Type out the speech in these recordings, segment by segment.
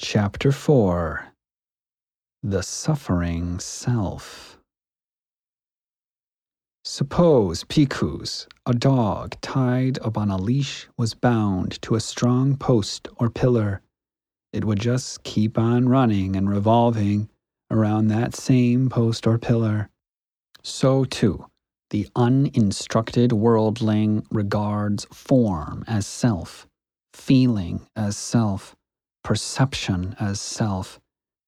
Chapter 4 The Suffering Self. Suppose, bhikkhus, a dog tied upon a leash was bound to a strong post or pillar. It would just keep on running and revolving around that same post or pillar. So, too, the uninstructed worldling regards form as self, feeling as self perception as self,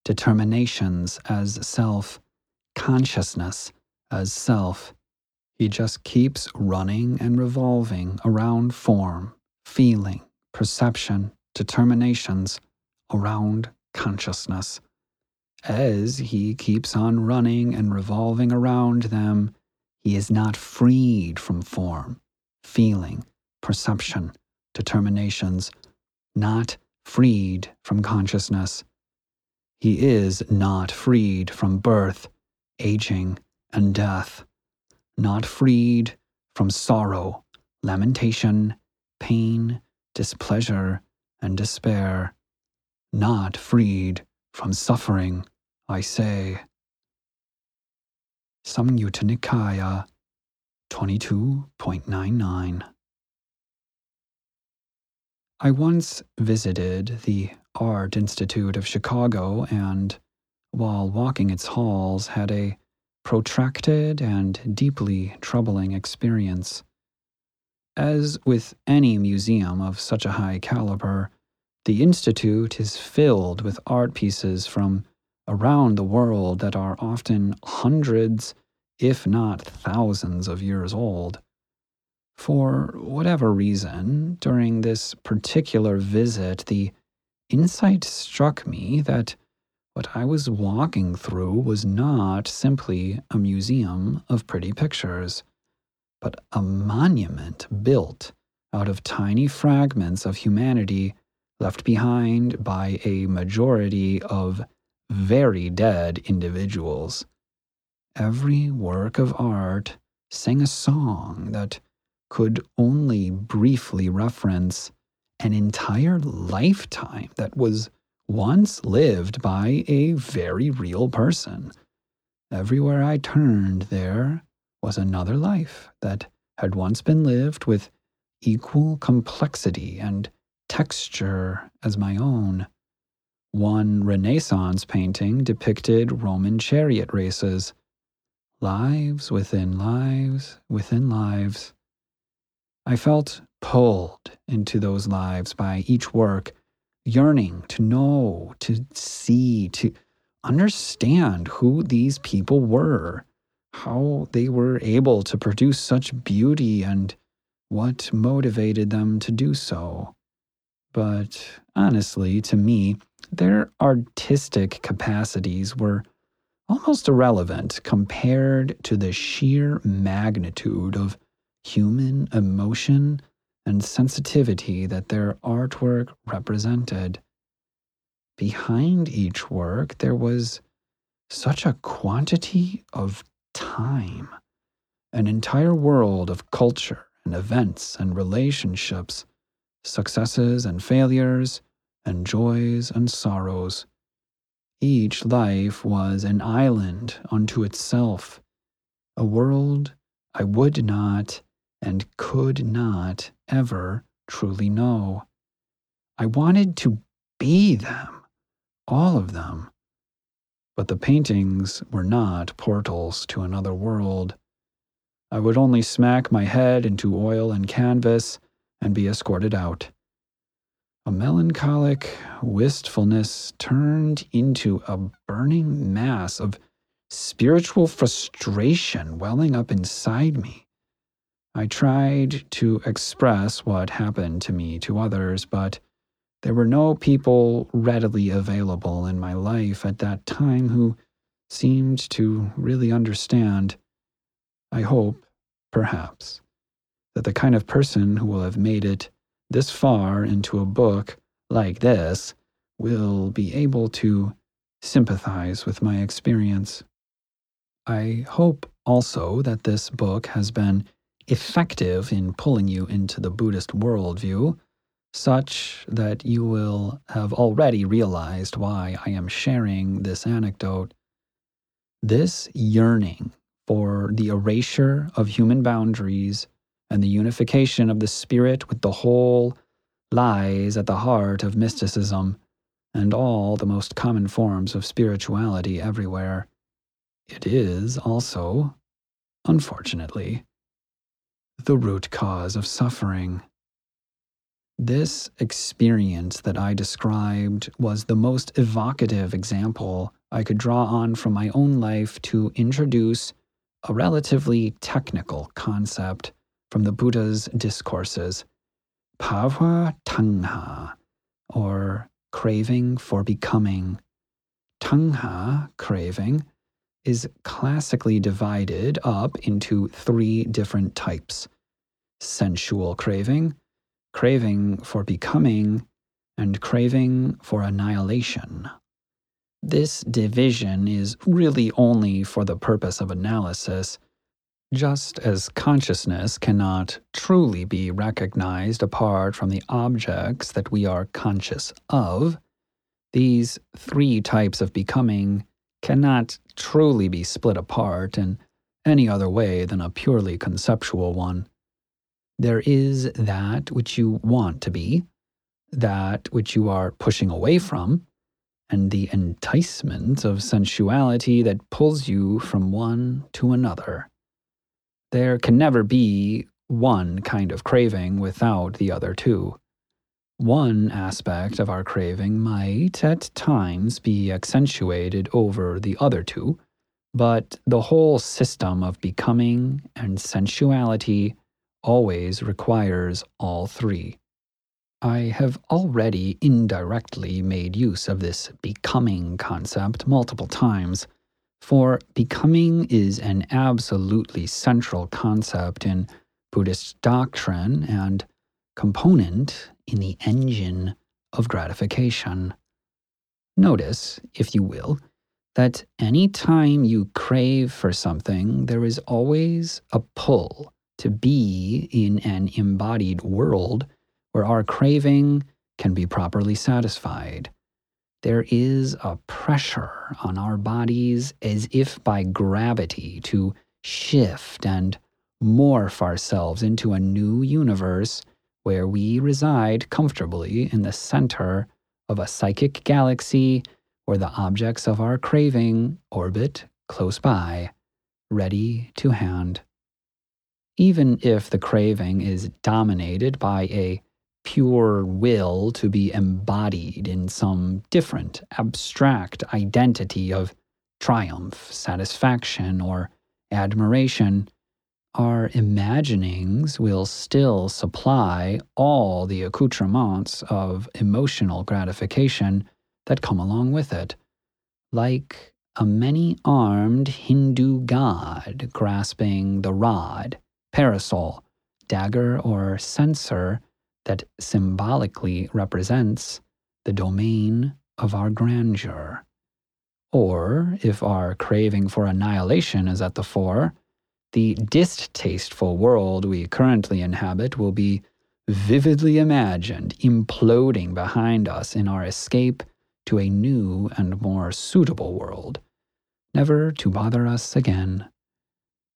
determinations as self, consciousness as self. He just keeps running and revolving around form, feeling, perception, determinations, around consciousness. As he keeps on running and revolving around them, he is not freed from form, feeling, perception, determinations, not freed from consciousness. He is not freed from birth, aging, and death, not freed from sorrow, lamentation, pain, displeasure, and despair, not freed from suffering, I say. Samyutta Nikaya 22.99 I once visited the Art Institute of Chicago and, while walking its halls, had a protracted and deeply troubling experience. As with any museum of such a high caliber, the Institute is filled with art pieces from around the world that are often hundreds, if not thousands, of years old. For whatever reason, during this particular visit, the insight struck me that what I was walking through was not simply a museum of pretty pictures, but a monument built out of tiny fragments of humanity left behind by a majority of very dead individuals. Every work of art sang a song that could only briefly reference an entire lifetime that was once lived by a very real person. Everywhere I turned, there was another life that had once been lived with equal complexity and texture as my own. One Renaissance painting depicted Roman chariot races, lives within lives within lives. I felt pulled into those lives by each work, yearning to know, to see, to understand who these people were, how they were able to produce such beauty, and what motivated them to do so. But honestly, to me, their artistic capacities were almost irrelevant compared to the sheer magnitude of human emotion and sensitivity that their artwork represented. Behind each work, there was such a quantity of time, an entire world of culture and events and relationships, successes and failures, and joys and sorrows. Each life was an island unto itself, a world I would not and could not ever truly know. I wanted to be them, all of them. But the paintings were not portals to another world. I would only smack my head into oil and canvas and be escorted out. A melancholic wistfulness turned into a burning mass of spiritual frustration welling up inside me. I tried to express what happened to me to others, but there were no people readily available in my life at that time who seemed to really understand. I hope, perhaps, that the kind of person who will have made it this far into a book like this will be able to sympathize with my experience. I hope also that this book has been effective in pulling you into the Buddhist worldview, such that you will have already realized why I am sharing this anecdote. This yearning for the erasure of human boundaries and the unification of the spirit with the whole lies at the heart of mysticism and all the most common forms of spirituality everywhere. It is also, unfortunately, the root cause of suffering. This experience that I described was the most evocative example I could draw on from my own life to introduce a relatively technical concept from the Buddha's discourses, Bhava Tanha, or craving for becoming. Tanha, craving, is classically divided up into three different types sensual craving, craving for becoming, and craving for annihilation. This division is really only for the purpose of analysis, just as consciousness cannot truly be recognized apart from the objects that we are conscious of. These three types of becoming cannot truly be split apart in any other way than a purely conceptual one. There is that which you want to be, that which you are pushing away from, and the enticement of sensuality that pulls you from one to another. There can never be one kind of craving without the other two. One aspect of our craving might at times be accentuated over the other two, but the whole system of becoming and sensuality always requires all three. I have already indirectly made use of this becoming concept multiple times, for becoming is an absolutely central concept in Buddhist doctrine and component in the engine of gratification. Notice, if you will, that any time you crave for something, there is always a pull to be in an embodied world where our craving can be properly satisfied. There is a pressure on our bodies as if by gravity to shift and morph ourselves into a new universe where we reside comfortably in the center of a psychic galaxy where the objects of our craving orbit close by, ready to hand. Even if the craving is dominated by a pure will to be embodied in some different, abstract identity of triumph, satisfaction, or admiration, our imaginings will still supply all the accoutrements of emotional gratification that come along with it, like a many armed Hindu god grasping the rod parasol, dagger, or censer that symbolically represents the domain of our grandeur. Or, if our craving for annihilation is at the fore, the distasteful world we currently inhabit will be vividly imagined imploding behind us in our escape to a new and more suitable world, never to bother us again.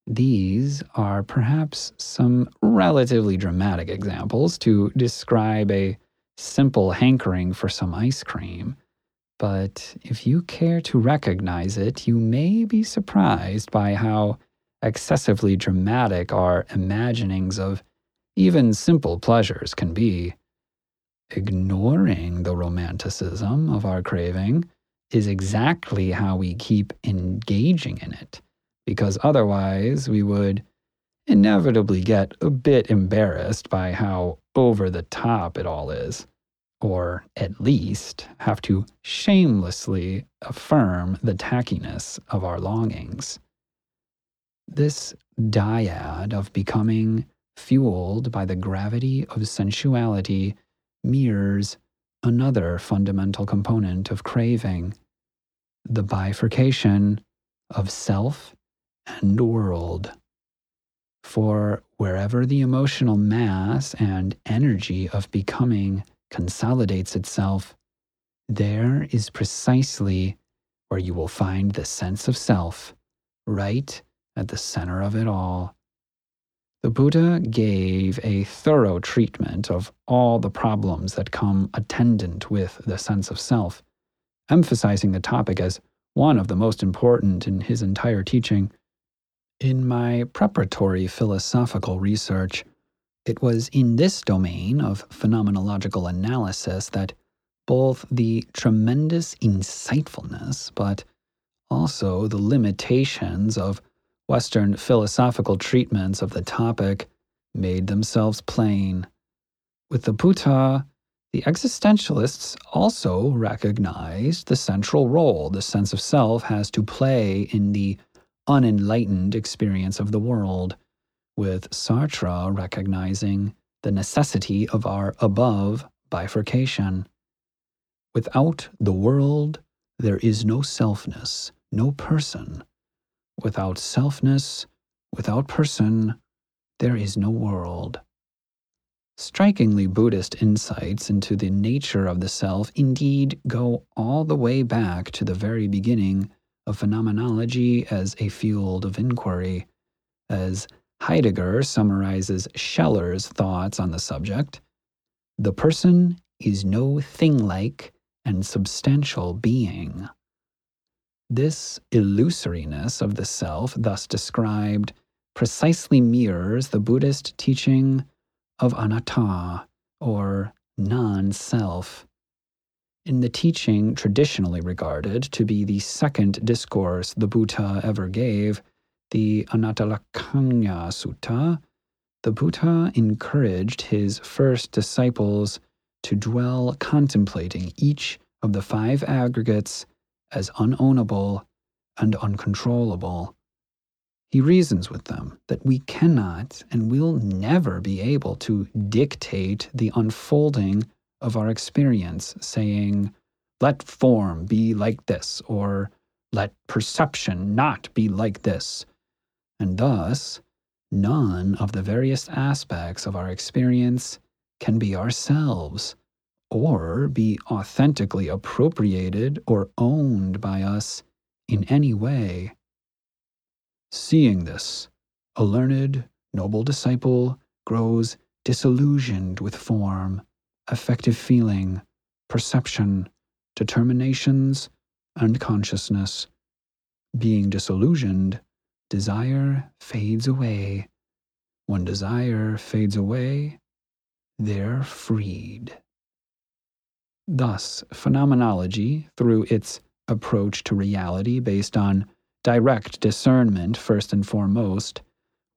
These are perhaps some relatively dramatic examples to describe a simple hankering for some ice cream. But if you care to recognize it, you may be surprised by how excessively dramatic our imaginings of even simple pleasures can be. Ignoring the romanticism of our craving is exactly how we keep engaging in it because otherwise we would inevitably get a bit embarrassed by how over the top it all is, or at least have to shamelessly affirm the tackiness of our longings. This dyad of becoming fueled by the gravity of sensuality mirrors another fundamental component of craving the bifurcation of self and world. For wherever the emotional mass and energy of becoming consolidates itself, there is precisely where you will find the sense of self, right at the center of it all. The Buddha gave a thorough treatment of all the problems that come attendant with the sense of self, emphasizing the topic as one of the most important in his entire teaching. In my preparatory philosophical research, it was in this domain of phenomenological analysis that both the tremendous insightfulness, but also the limitations of Western philosophical treatments of the topic made themselves plain. With the Buddha, the existentialists also recognized the central role the sense of self has to play in the unenlightened experience of the world, with Sartre recognizing the necessity of our above bifurcation. Without the world, there is no selfness, no person. Without selfness, without person, there is no world. Strikingly Buddhist insights into the nature of the self indeed go all the way back to the very beginning of phenomenology as a field of inquiry. As Heidegger summarizes Scheler's thoughts on the subject, the person is no thing like and substantial being. This illusoriness of the self, thus described, precisely mirrors the Buddhist teaching of anatta, or non self. In the teaching traditionally regarded to be the second discourse the Buddha ever gave, the Anattalakkhana Sutta, the Buddha encouraged his first disciples to dwell contemplating each of the five aggregates as unownable and uncontrollable. He reasons with them that we cannot and will never be able to dictate the unfolding of our experience, saying, let form be like this, or let perception not be like this. And thus, none of the various aspects of our experience can be ourselves or be authentically appropriated or owned by us in any way. Seeing this, a learned, noble disciple grows disillusioned with form, affective feeling, perception, determinations, and consciousness. Being disillusioned, desire fades away. When desire fades away, they're freed. Thus, phenomenology, through its approach to reality based on direct discernment first and foremost,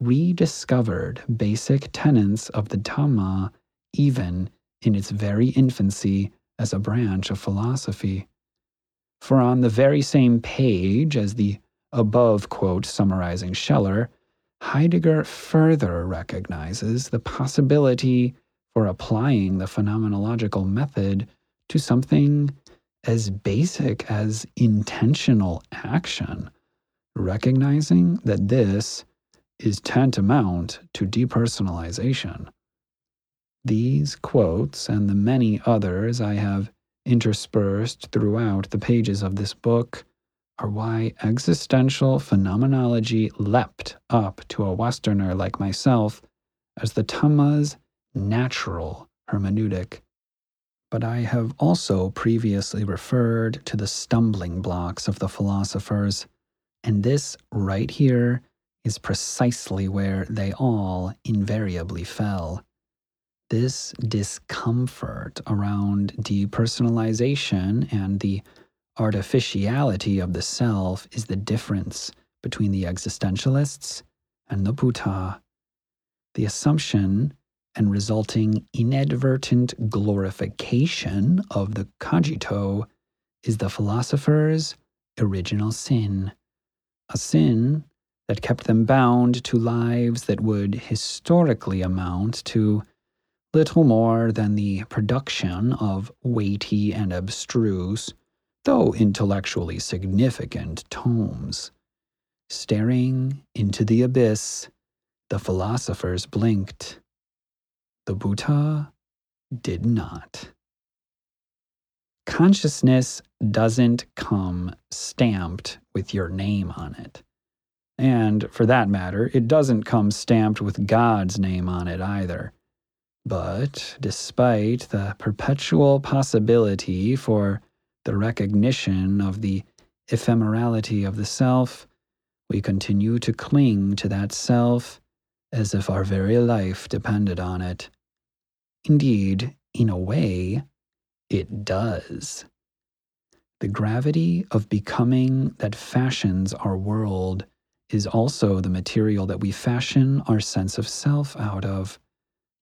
rediscovered basic tenets of the Dhamma even in its very infancy as a branch of philosophy. For on the very same page as the above quote summarizing Scheler, Heidegger further recognizes the possibility for applying the phenomenological method to something as basic as intentional action, recognizing that this is tantamount to depersonalization. These quotes and the many others I have interspersed throughout the pages of this book are why existential phenomenology leapt up to a Westerner like myself as the Dhamma's natural hermeneutic but I have also previously referred to the stumbling blocks of the philosophers, and this right here is precisely where they all invariably fell. This discomfort around depersonalization and the artificiality of the self is the difference between the existentialists and the Buddha. The assumption and resulting inadvertent glorification of the cogito is the philosopher's original sin, a sin that kept them bound to lives that would historically amount to little more than the production of weighty and abstruse, though intellectually significant, tomes. Staring into the abyss, The philosophers blinked. The Buddha did not. Consciousness doesn't come stamped with your name on it. And for that matter, it doesn't come stamped with God's name on it either. But despite the perpetual possibility for the recognition of the ephemerality of the self, we continue to cling to that self as if our very life depended on it. Indeed, in a way, it does. The gravity of becoming that fashions our world is also the material that we fashion our sense of self out of.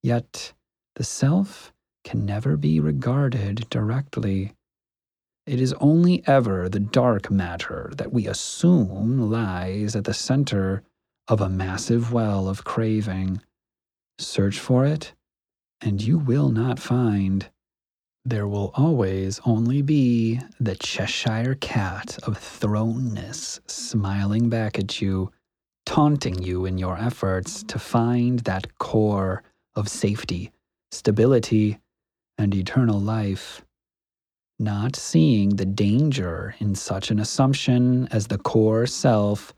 Yet, the self can never be regarded directly. It is only ever the dark matter that we assume lies at the center of a massive well of craving. Search for it, and you will not find. There will always only be the Cheshire cat of thrownness smiling back at you, taunting you in your efforts to find that core of safety, stability, and eternal life. Not seeing the danger in such an assumption as the core self,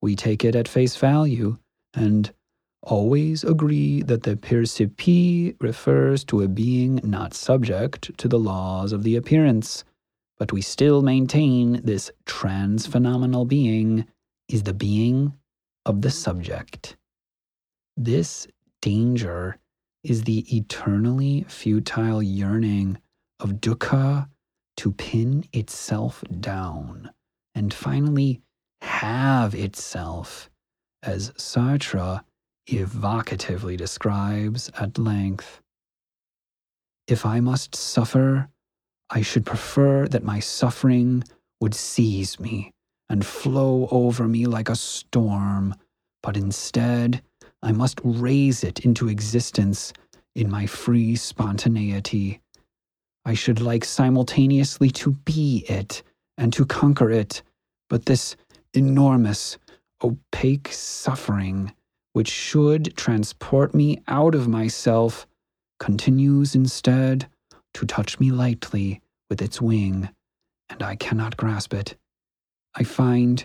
we take it at face value and always agree that the percipi refers to a being not subject to the laws of the appearance, but we still maintain this transphenomenal being is the being of the subject. This danger is the eternally futile yearning of dukkha to pin itself down and finally have itself, as Sartre evocatively describes at length. If I must suffer, I should prefer that my suffering would seize me and flow over me like a storm, but instead I must raise it into existence in my free spontaneity. I should like simultaneously to be it and to conquer it, but this enormous, opaque suffering which should transport me out of myself, continues instead to touch me lightly with its wing, and I cannot grasp it. I find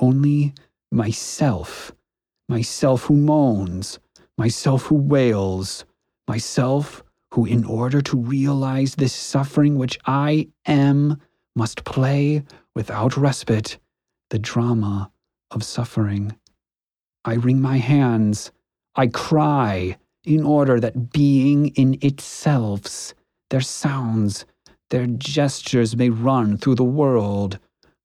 only myself, myself who moans, myself who wails, myself who, in order to realize this suffering which I am, must play without respite the drama of suffering. I wring my hands. I cry in order that being in itself, their sounds, their gestures may run through the world,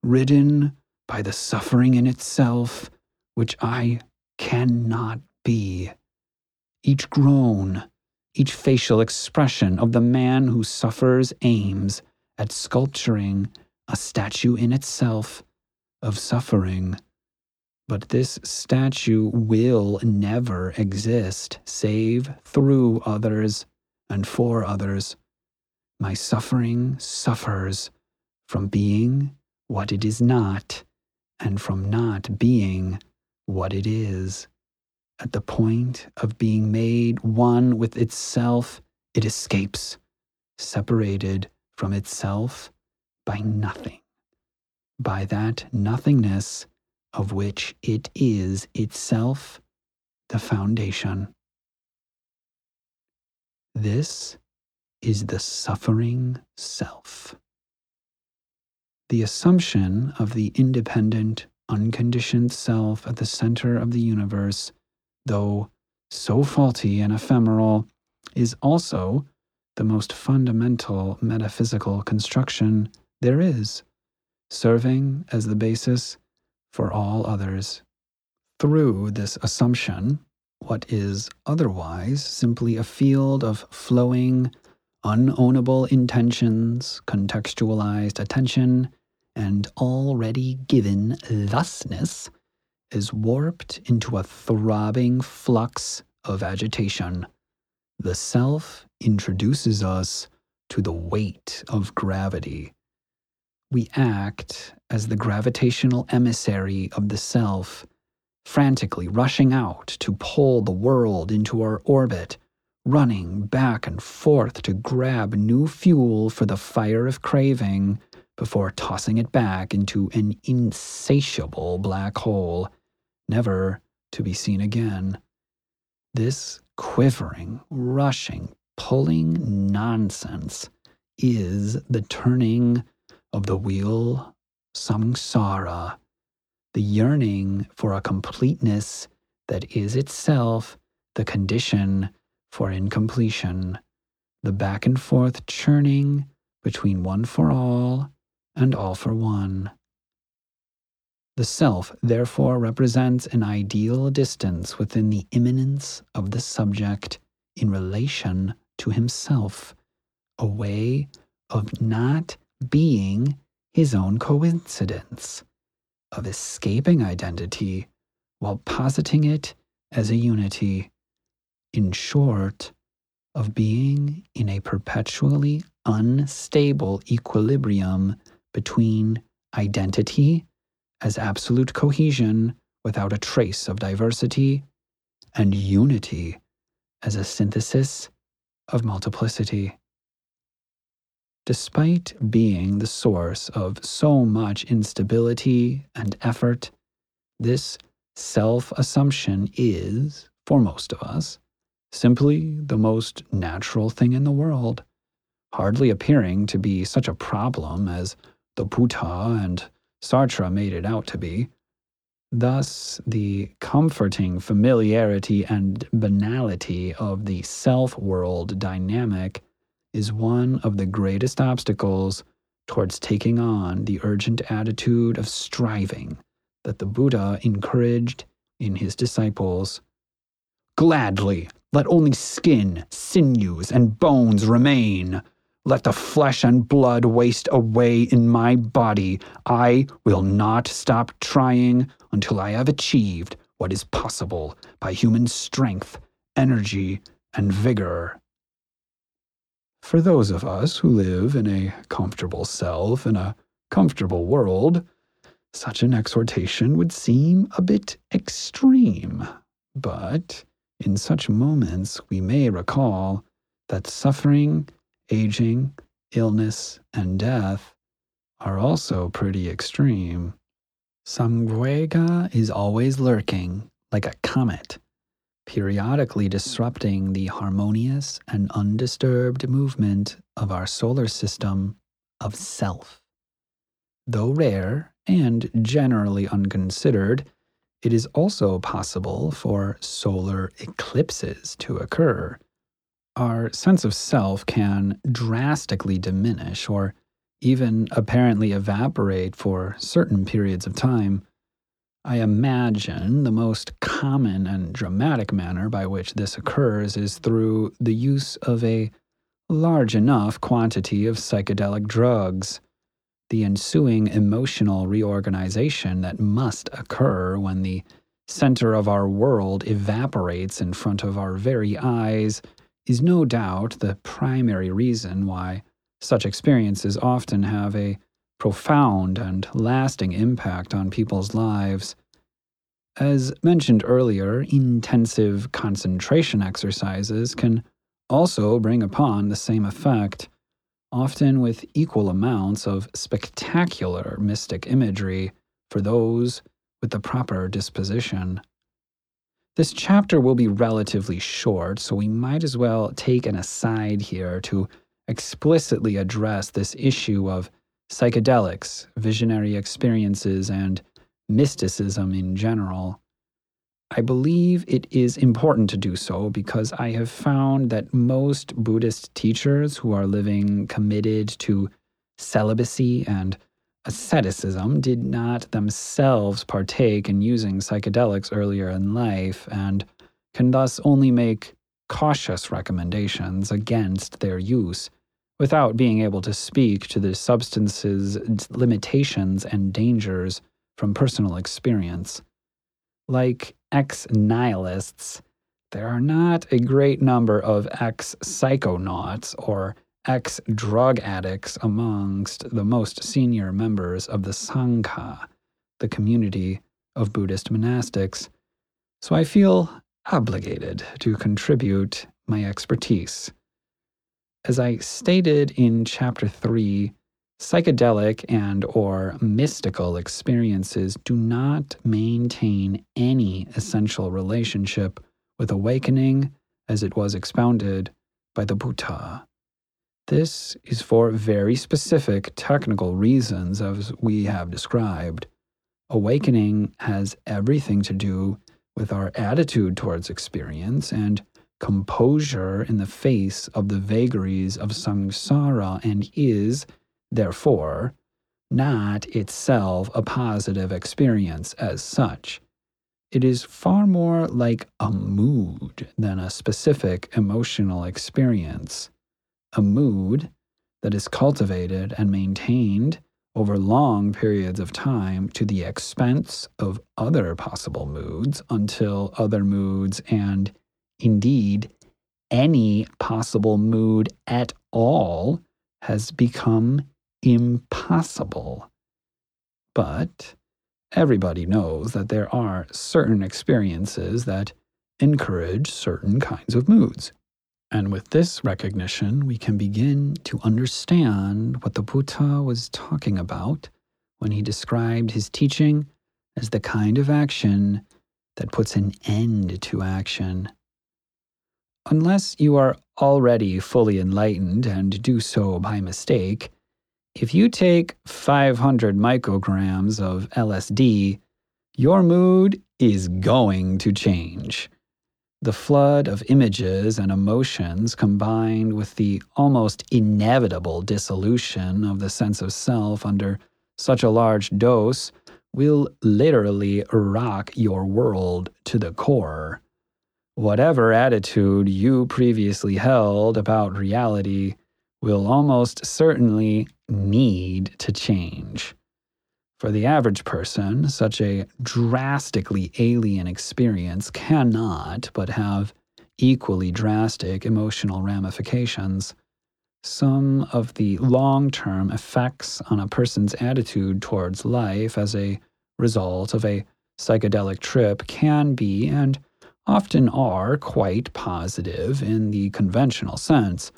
ridden by the suffering in itself, which I cannot be. Each groan, each facial expression of the man who suffers aims at sculpturing a statue in itself of suffering. But this statue will never exist save through others and for others. My suffering suffers from being what it is not and from not being what it is. At the point of being made one with itself, it escapes, separated from itself by nothing. By that nothingness, of which it is itself the foundation. This is the suffering self. The assumption of the independent, unconditioned self at the center of the universe, though so faulty and ephemeral, is also the most fundamental metaphysical construction there is, serving as the basis for all others. Through this assumption, what is otherwise simply a field of flowing, unownable intentions, contextualized attention, and already given thusness is warped into a throbbing flux of agitation. The self introduces us to the weight of gravity we act as the gravitational emissary of the self, frantically rushing out to pull the world into our orbit, running back and forth to grab new fuel for the fire of craving before tossing it back into an insatiable black hole, never to be seen again. This quivering, rushing, pulling nonsense is the turning of the wheel samsara, the yearning for a completeness that is itself the condition for incompletion, the back and forth churning between one for all and all for one. The self, therefore, represents an ideal distance within the immanence of the subject in relation to himself, a way of not being his own coincidence, of escaping identity while positing it as a unity. In short, of being in a perpetually unstable equilibrium between identity as absolute cohesion without a trace of diversity, and unity as a synthesis of multiplicity. Despite being the source of so much instability and effort, this self assumption is, for most of us, simply the most natural thing in the world, hardly appearing to be such a problem as the Buddha and Sartre made it out to be. Thus, the comforting familiarity and banality of the self world dynamic is one of the greatest obstacles towards taking on the urgent attitude of striving that the Buddha encouraged in his disciples. Gladly, let only skin, sinews, and bones remain, let the flesh and blood waste away in my body. I will not stop trying until I have achieved what is possible by human strength, energy, and vigor. For those of us who live in a comfortable self in a comfortable world, such an exhortation would seem a bit extreme. But in such moments, we may recall that suffering aging, illness, and death are also pretty extreme. Samvega is always lurking, like a comet, periodically disrupting the harmonious and undisturbed movement of our solar system of self. Though rare and generally unconsidered, it is also possible for solar eclipses to occur our sense of self can drastically diminish or even apparently evaporate for certain periods of time. I imagine the most common and dramatic manner by which this occurs is through the use of a large enough quantity of psychedelic drugs. The ensuing emotional reorganization that must occur when the center of our world evaporates in front of our very eyes is no doubt the primary reason why such experiences often have a profound and lasting impact on people's lives. As mentioned earlier, intensive concentration exercises can also bring upon the same effect, often with equal amounts of spectacular mystic imagery for those with the proper disposition. This chapter will be relatively short, so we might as well take an aside here to explicitly address this issue of psychedelics, visionary experiences, and mysticism in general. I believe it is important to do so because I have found that most Buddhist teachers who are living committed to celibacy and asceticism did not themselves partake in using psychedelics earlier in life and can thus only make cautious recommendations against their use without being able to speak to the substance's limitations and dangers from personal experience. Like ex nihilists, there are not a great number of ex psychonauts or ex drug addicts amongst the most senior members of the Sangha, the community of Buddhist monastics, So I feel obligated to contribute my expertise. As I stated in chapter 3, psychedelic and or mystical experiences do not maintain any essential relationship with awakening as it was expounded by the Buddha. This is for very specific technical reasons, as we have described. Awakening has everything to do with our attitude towards experience and composure in the face of the vagaries of samsara and is, therefore, not itself a positive experience as such. It is far more like a mood than a specific emotional experience. A mood that is cultivated and maintained over long periods of time to the expense of other possible moods until other moods and, indeed, any possible mood at all has become impossible. But everybody knows that there are certain experiences that encourage certain kinds of moods. And with this recognition, we can begin to understand what the Buddha was talking about when he described his teaching as the kind of action that puts an end to action. Unless you are already fully enlightened and do so by mistake, if you take 500 micrograms of LSD, your mood is going to change. The flood of images and emotions combined with the almost inevitable dissolution of the sense of self under such a large dose will literally rock your world to the core. Whatever attitude you previously held about reality will almost certainly need to change. For the average person, such a drastically alien experience cannot but have equally drastic emotional ramifications. Some of the long term effects on a person's attitude towards life as a result of a psychedelic trip can be and often are quite positive in the conventional sense,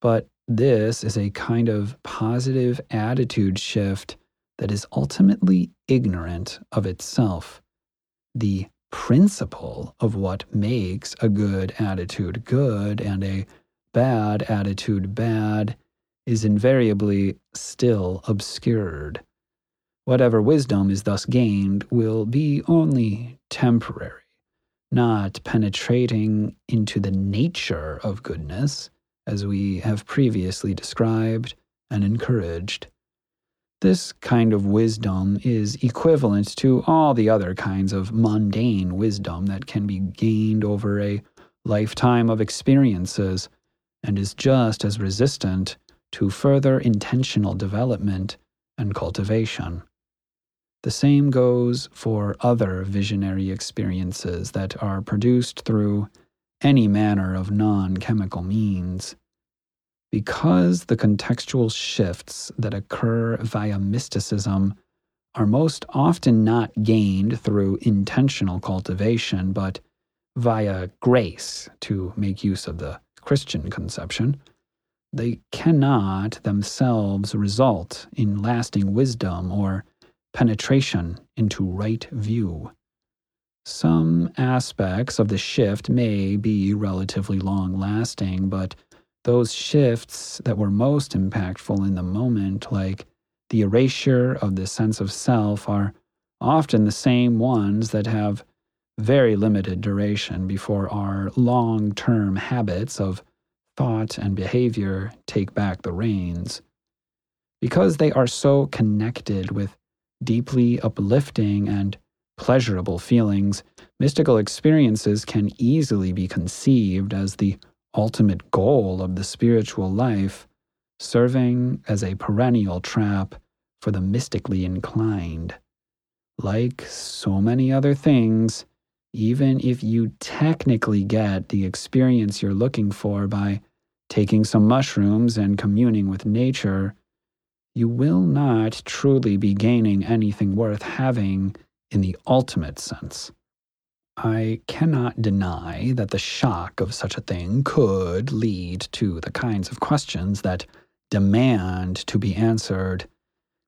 but this is a kind of positive attitude shift that is ultimately ignorant of itself. The principle of what makes a good attitude good and a bad attitude bad is invariably still obscured. Whatever wisdom is thus gained will be only temporary, not penetrating into the nature of goodness, as we have previously described and encouraged. This kind of wisdom is equivalent to all the other kinds of mundane wisdom that can be gained over a lifetime of experiences and is just as resistant to further intentional development and cultivation. The same goes for other visionary experiences that are produced through any manner of non chemical means. Because the contextual shifts that occur via mysticism are most often not gained through intentional cultivation, but via grace, to make use of the Christian conception, they cannot themselves result in lasting wisdom or penetration into right view. Some aspects of the shift may be relatively long lasting, but those shifts that were most impactful in the moment, like the erasure of the sense of self, are often the same ones that have very limited duration before our long term habits of thought and behavior take back the reins. Because they are so connected with deeply uplifting and pleasurable feelings, mystical experiences can easily be conceived as the ultimate goal of the spiritual life, serving as a perennial trap for the mystically inclined. Like so many other things, even if you technically get the experience you're looking for by taking some mushrooms and communing with nature, you will not truly be gaining anything worth having in the ultimate sense. I cannot deny that the shock of such a thing could lead to the kinds of questions that demand to be answered,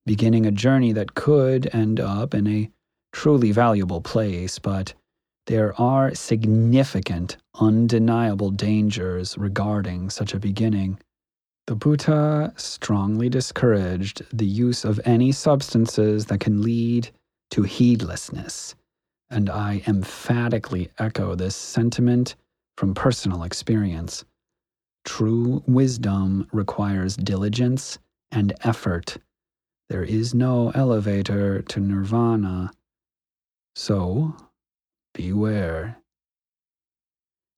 beginning a journey that could end up in a truly valuable place, but there are significant, undeniable dangers regarding such a beginning. The Buddha strongly discouraged the use of any substances that can lead to heedlessness and I emphatically echo this sentiment from personal experience. True wisdom requires diligence and effort. There is no elevator to nirvana. So, beware.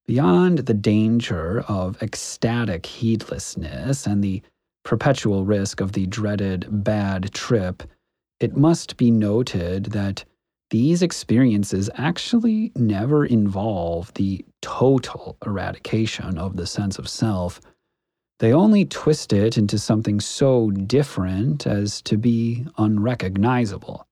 Beyond the danger of ecstatic heedlessness and the perpetual risk of the dreaded bad trip, it must be noted that these experiences actually never involve the total eradication of the sense of self. They only twist it into something so different as to be unrecognizable.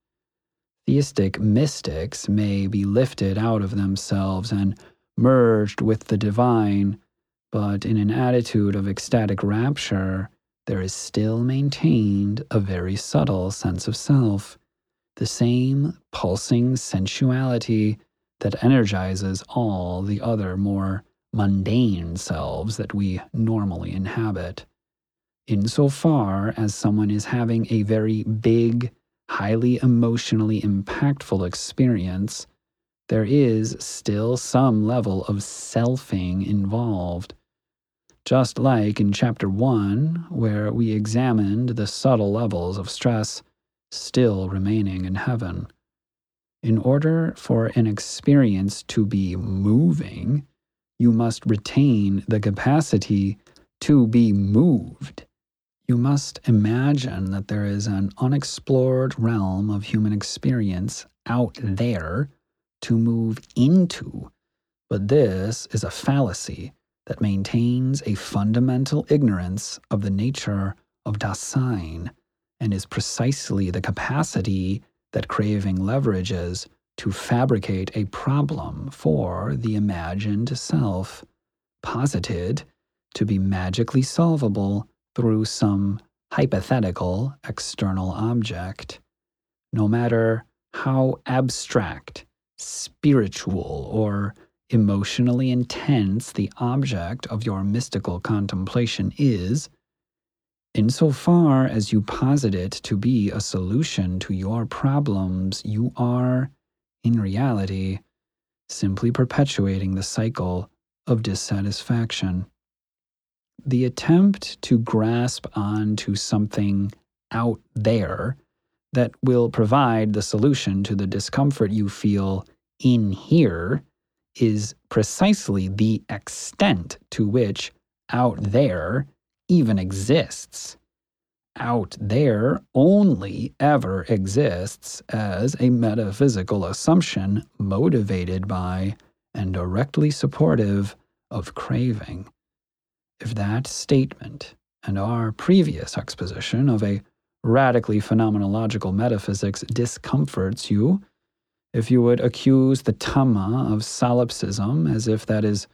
Theistic mystics may be lifted out of themselves and merged with the divine, but in an attitude of ecstatic rapture, there is still maintained a very subtle sense of self the same pulsing sensuality that energizes all the other more mundane selves that we normally inhabit. Insofar as someone is having a very big, highly emotionally impactful experience, there is still some level of selfing involved. Just like in Chapter 1, where we examined the subtle levels of stress still remaining in heaven. In order for an experience to be moving, you must retain the capacity to be moved. You must imagine that there is an unexplored realm of human experience out there to move into. But this is a fallacy that maintains a fundamental ignorance of the nature of Dasein and is precisely the capacity that craving leverages to fabricate a problem for the imagined self, posited to be magically solvable through some hypothetical external object. No matter how abstract, spiritual, or emotionally intense the object of your mystical contemplation is, Insofar as you posit it to be a solution to your problems, you are, in reality, simply perpetuating the cycle of dissatisfaction. The attempt to grasp onto something out there that will provide the solution to the discomfort you feel in here is precisely the extent to which out there even exists. Out there only ever exists as a metaphysical assumption motivated by and directly supportive of craving. If that statement and our previous exposition of a radically phenomenological metaphysics discomforts you, if you would accuse the Dhamma of solipsism as if that is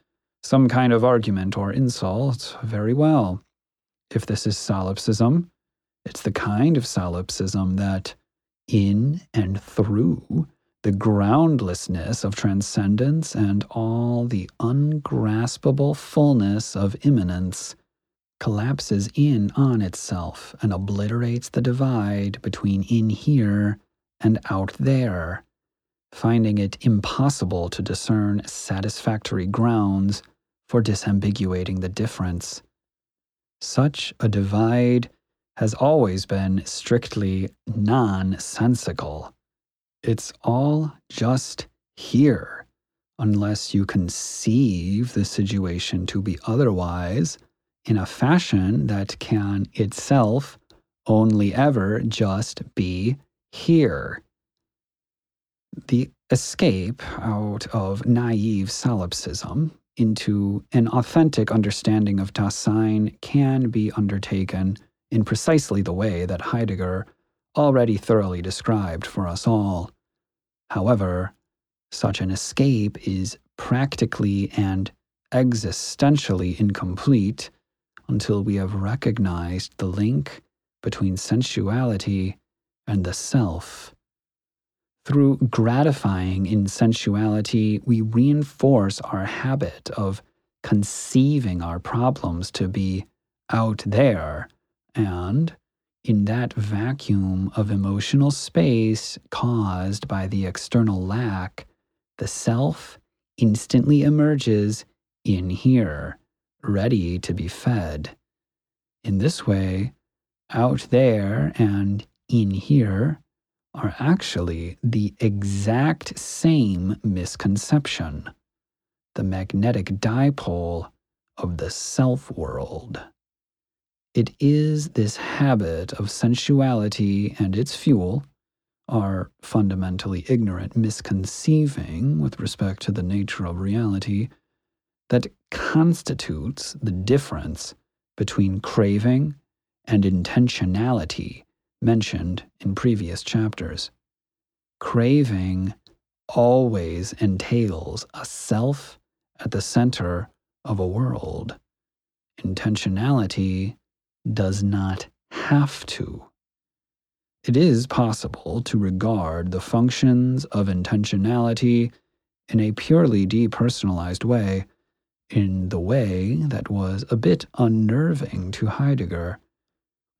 some kind of argument or insult, very well. If this is solipsism, it's the kind of solipsism that, in and through the groundlessness of transcendence and all the ungraspable fullness of immanence, collapses in on itself and obliterates the divide between in here and out there, finding it impossible to discern satisfactory grounds for disambiguating the difference. Such a divide has always been strictly nonsensical. It's all just here, unless you conceive the situation to be otherwise in a fashion that can itself only ever just be here. The escape out of naive solipsism into an authentic understanding of Dasein can be undertaken in precisely the way that Heidegger already thoroughly described for us all. However, such an escape is practically and existentially incomplete until we have recognized the link between sensuality and the self. Through gratifying in sensuality, we reinforce our habit of conceiving our problems to be out there, and in that vacuum of emotional space caused by the external lack, the self instantly emerges in here, ready to be fed. In this way, out there and in here are actually the exact same misconception the magnetic dipole of the self world. It is this habit of sensuality and its fuel, our fundamentally ignorant misconceiving with respect to the nature of reality, that constitutes the difference between craving and intentionality mentioned in previous chapters. Craving always entails a self at the center of a world. Intentionality does not have to. It is possible to regard the functions of intentionality in a purely depersonalized way, in the way that was a bit unnerving to Heidegger.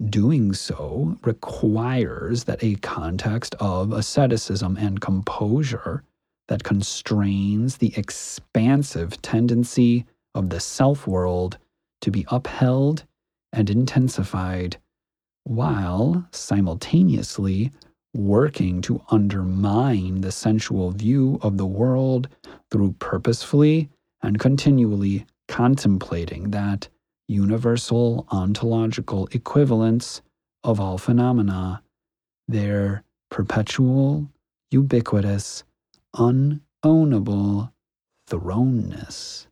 Doing so requires that a context of asceticism and composure that constrains the expansive tendency of the self world to be upheld and intensified, while simultaneously working to undermine the sensual view of the world through purposefully and continually contemplating that universal ontological equivalence of all phenomena, their perpetual, ubiquitous, unownable thrownness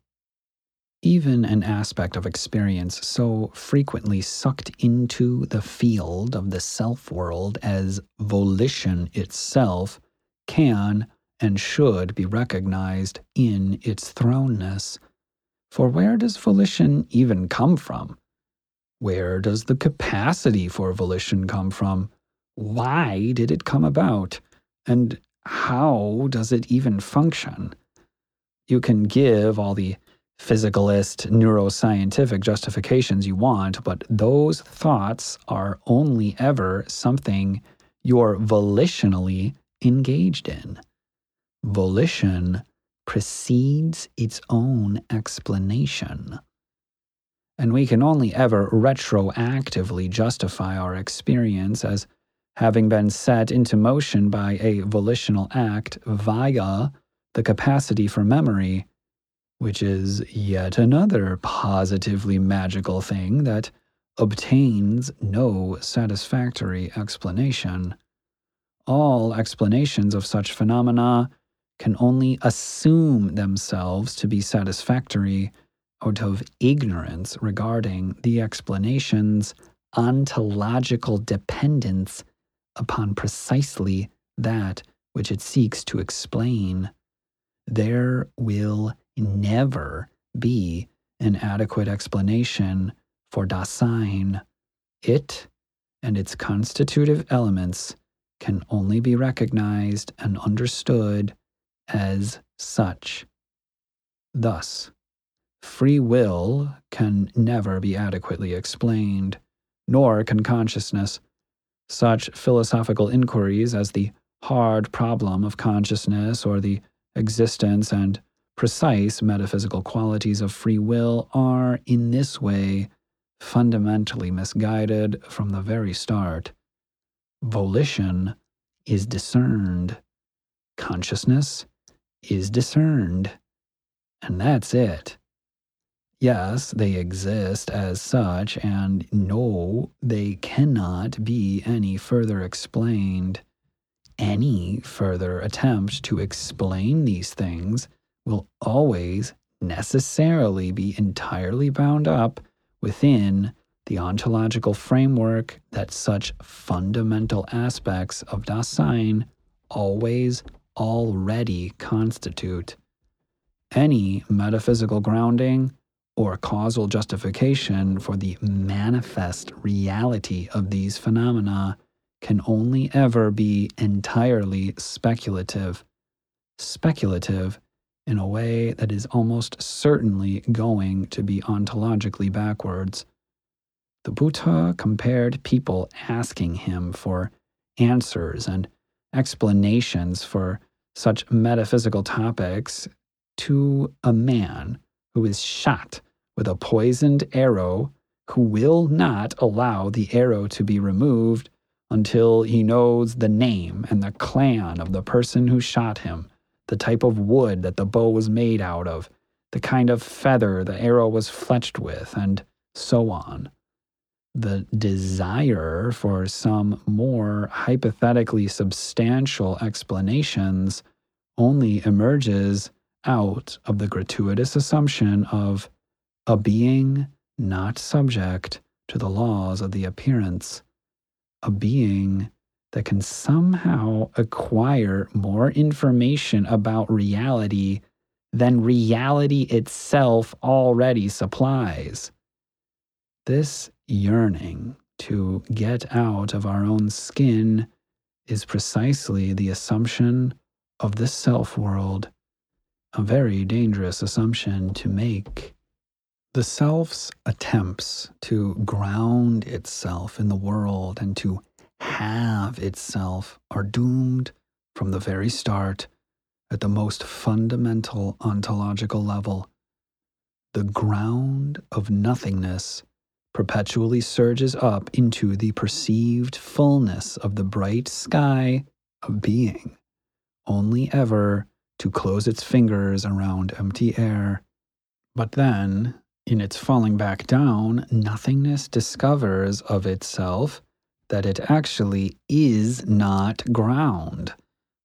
even an aspect of experience so frequently sucked into the field of the self world as volition itself can and should be recognized in its thrownness. For where does volition even come from? Where does the capacity for volition come from? Why did it come about? And how does it even function? You can give all the physicalist, neuroscientific justifications you want, but those thoughts are only ever something you're volitionally engaged in. Volition precedes its own explanation. And we can only ever retroactively justify our experience as having been set into motion by a volitional act via the capacity for memory which is yet another positively magical thing that obtains no satisfactory explanation. All explanations of such phenomena can only assume themselves to be satisfactory out of ignorance regarding the explanation's ontological dependence upon precisely that which it seeks to explain. There will never be an adequate explanation for Dasein. It and its constitutive elements can only be recognized and understood as such. Thus, free will can never be adequately explained, nor can consciousness. Such philosophical inquiries as the hard problem of consciousness or the existence and precise metaphysical qualities of free will are, in this way, fundamentally misguided from the very start. Volition is discerned, consciousness is discerned, and that's it. Yes, they exist as such, and no, they cannot be any further explained. Any further attempt to explain these things will always necessarily be entirely bound up within the ontological framework that such fundamental aspects of Dasein always already constitute. Any metaphysical grounding or causal justification for the manifest reality of these phenomena can only ever be entirely speculative. Speculative in a way that is almost certainly going to be ontologically backwards. The Buddha compared people asking him for answers and explanations for such metaphysical topics to a man who is shot with a poisoned arrow who will not allow the arrow to be removed until he knows the name and the clan of the person who shot him, the type of wood that the bow was made out of, the kind of feather the arrow was fletched with, and so on. The desire for some more hypothetically substantial explanations only emerges out of the gratuitous assumption of a being not subject to the laws of the appearance a being that can somehow acquire more information about reality than reality itself already supplies. This yearning to get out of our own skin is precisely the assumption of the self world, a very dangerous assumption to make. The self's attempts to ground itself in the world and to have itself are doomed from the very start at the most fundamental ontological level. The ground of nothingness perpetually surges up into the perceived fullness of the bright sky of being, only ever to close its fingers around empty air. But then, in its falling back down, nothingness discovers of itself that it actually is not ground.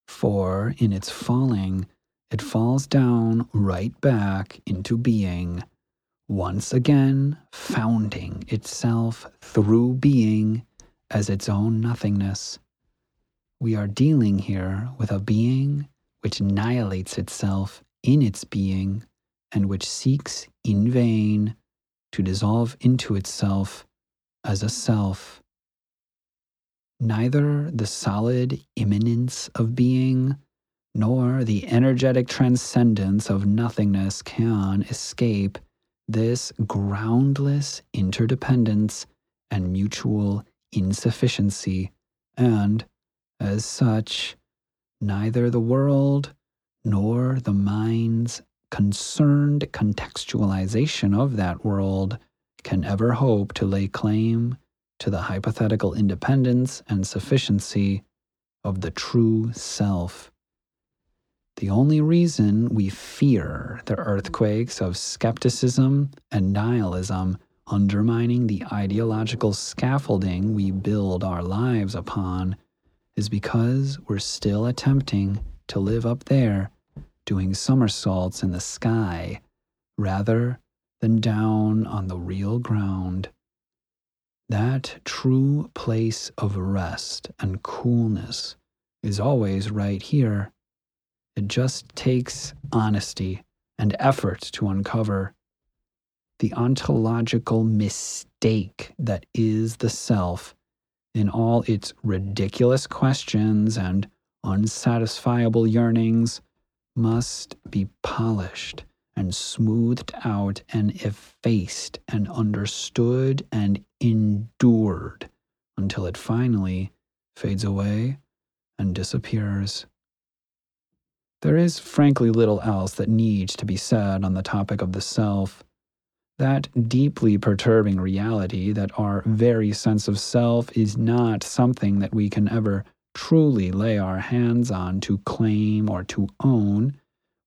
For in its falling, it falls down right back into being, once again founding itself through being as its own nothingness. We are dealing here with a being which annihilates itself in its being and which seeks in vain to dissolve into itself as a self. Neither the solid immanence of being nor the energetic transcendence of nothingness can escape this groundless interdependence and mutual insufficiency, and, as such, neither the world nor the mind's concerned contextualization of that world can ever hope to lay claim to the hypothetical independence and sufficiency of the true self. The only reason we fear the earthquakes of skepticism and nihilism undermining the ideological scaffolding we build our lives upon is because we're still attempting to live up there doing somersaults in the sky rather than down on the real ground. That true place of rest and coolness is always right here. It just takes honesty and effort to uncover the ontological mistake that is the self in all its ridiculous questions and unsatisfiable yearnings must be polished and smoothed out and effaced and understood and endured until it finally fades away and disappears. There is frankly little else that needs to be said on the topic of the self. That deeply perturbing reality that our very sense of self is not something that we can ever truly lay our hands on to claim or to own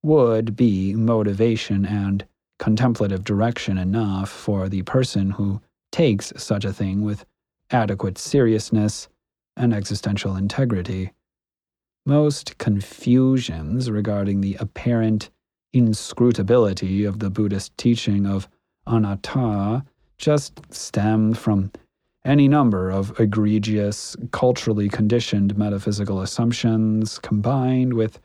would be motivation and contemplative direction enough for the person who takes such a thing with adequate seriousness and existential integrity. Most confusions regarding the apparent inscrutability of the Buddhist teaching of anatta just stem from any number of egregious, culturally conditioned metaphysical assumptions combined with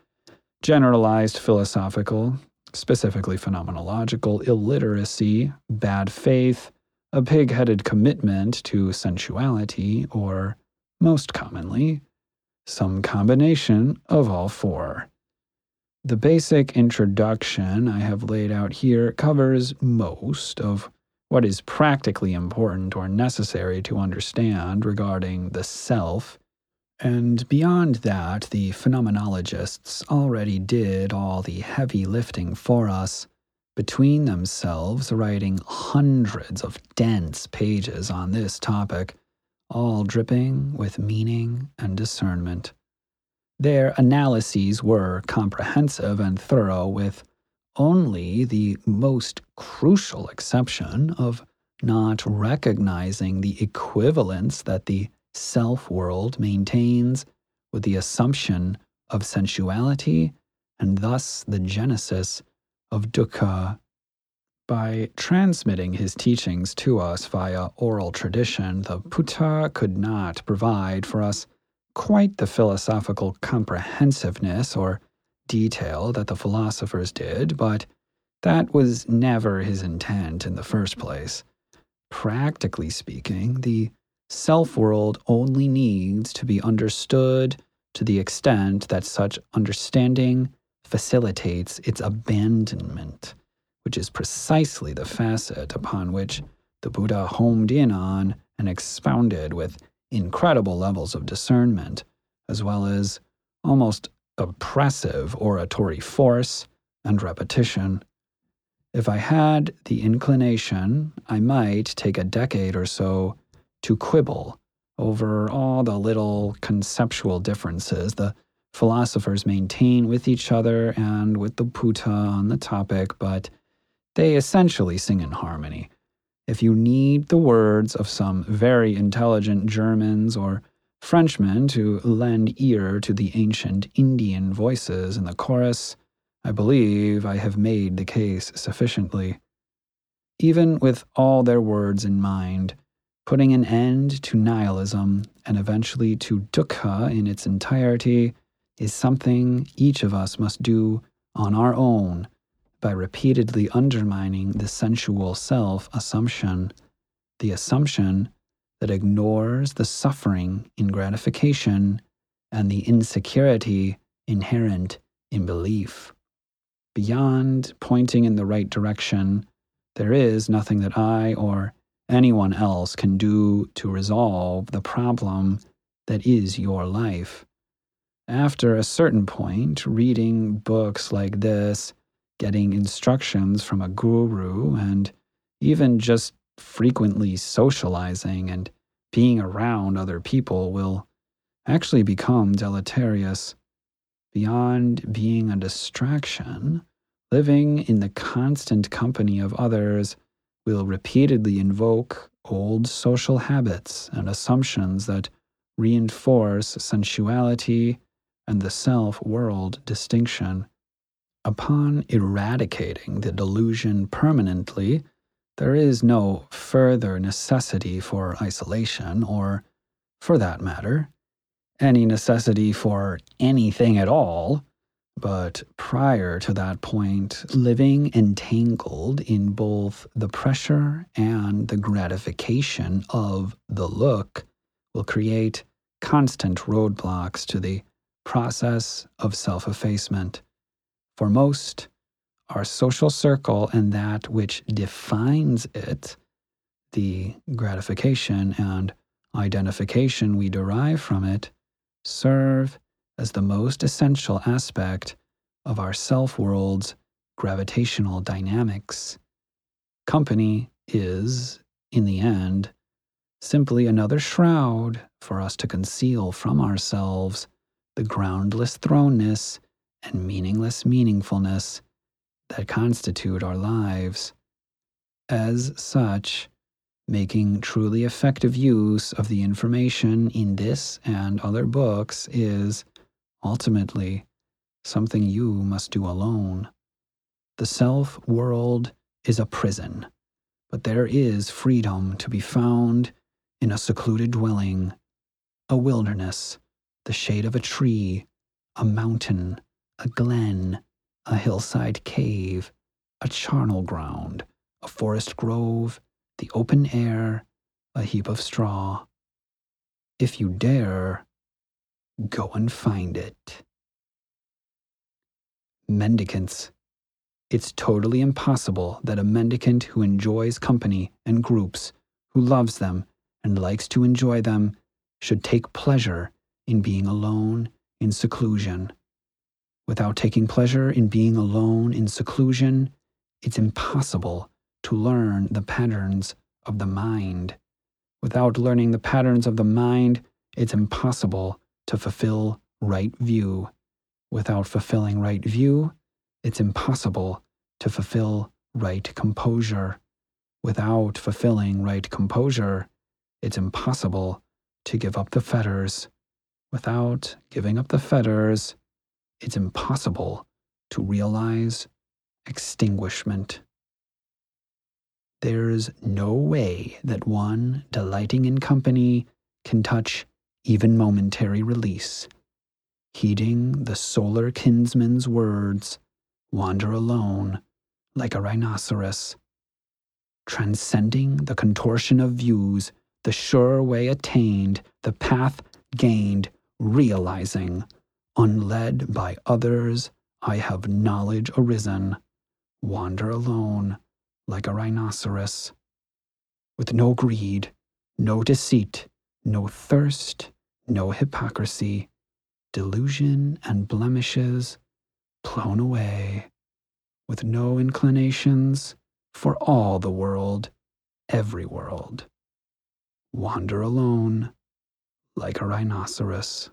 generalized philosophical, specifically phenomenological illiteracy, bad faith, a pig headed commitment to sensuality, or, most commonly, some combination of all four. The basic introduction I have laid out here covers most of what is practically important or necessary to understand regarding the self. And beyond that, the phenomenologists already did all the heavy lifting for us, between themselves writing hundreds of dense pages on this topic, all dripping with meaning and discernment. Their analyses were comprehensive and thorough, with only the most crucial exception of not recognizing the equivalence that the self world maintains with the assumption of sensuality and thus the genesis of dukkha. By transmitting his teachings to us via oral tradition, the Buddha could not provide for us quite the philosophical comprehensiveness or detail that the philosophers did, but that was never his intent in the first place. Practically speaking, the self world only needs to be understood to the extent that such understanding facilitates its abandonment, which is precisely the facet upon which the Buddha homed in on and expounded with incredible levels of discernment, as well as almost oppressive oratory force and repetition. If I had the inclination, I might take a decade or so to quibble over all the little conceptual differences the philosophers maintain with each other and with the Buddha on the topic, but they essentially sing in harmony. If you need the words of some very intelligent Germans or Frenchmen to lend ear to the ancient Indian voices in the chorus, I believe I have made the case sufficiently. Even with all their words in mind, putting an end to nihilism and eventually to dukkha in its entirety is something each of us must do on our own by repeatedly undermining the sensual self assumption, the assumption that ignores the suffering in gratification and the insecurity inherent in belief. Beyond pointing in the right direction, there is nothing that I or anyone else can do to resolve the problem that is your life. After a certain point, reading books like this, getting instructions from a guru, and even just frequently socializing and being around other people will actually become deleterious. Beyond being a distraction, living in the constant company of others will repeatedly invoke old social habits and assumptions that reinforce sensuality and the self world distinction. Upon eradicating the delusion permanently, there is no further necessity for isolation, or, for that matter, any necessity for anything at all. But prior to that point, living entangled in both the pressure and the gratification of the look will create constant roadblocks to the process of self effacement. For most, our social circle and that which defines it, the gratification and identification we derive from it, serve as the most essential aspect of our self world's gravitational dynamics. Company is, in the end, simply another shroud for us to conceal from ourselves the groundless thrownness and meaningless meaningfulness that constitute our lives. As such, making truly effective use of the information in this and other books is, ultimately, something you must do alone. The self world is a prison, but there is freedom to be found in a secluded dwelling, a wilderness, the shade of a tree, a mountain, a glen, a hillside cave, a charnel ground, a forest grove, the open air, a heap of straw. If you dare, go and find it. Mendicants. It's totally impossible that a mendicant who enjoys company and groups, who loves them and likes to enjoy them, should take pleasure in being alone in seclusion. Without taking pleasure in being alone in seclusion, it's impossible to learn the patterns of the mind. Without learning the patterns of the mind, it's impossible to fulfill right view. Without fulfilling right view, it's impossible to fulfill right composure. Without fulfilling right composure, it's impossible to give up the fetters. Without giving up the fetters, it's impossible to realize extinguishment. There's no way that one delighting in company can touch even momentary release. Heeding the solar kinsman's words, wander alone like a rhinoceros. Transcending the contortion of views, the sure way attained, the path gained, realizing, unled by others, I have knowledge arisen, wander alone like a rhinoceros, with no greed, no deceit, no thirst, no hypocrisy, delusion and blemishes blown away, with no inclinations for all the world, every world. Wander alone like a rhinoceros.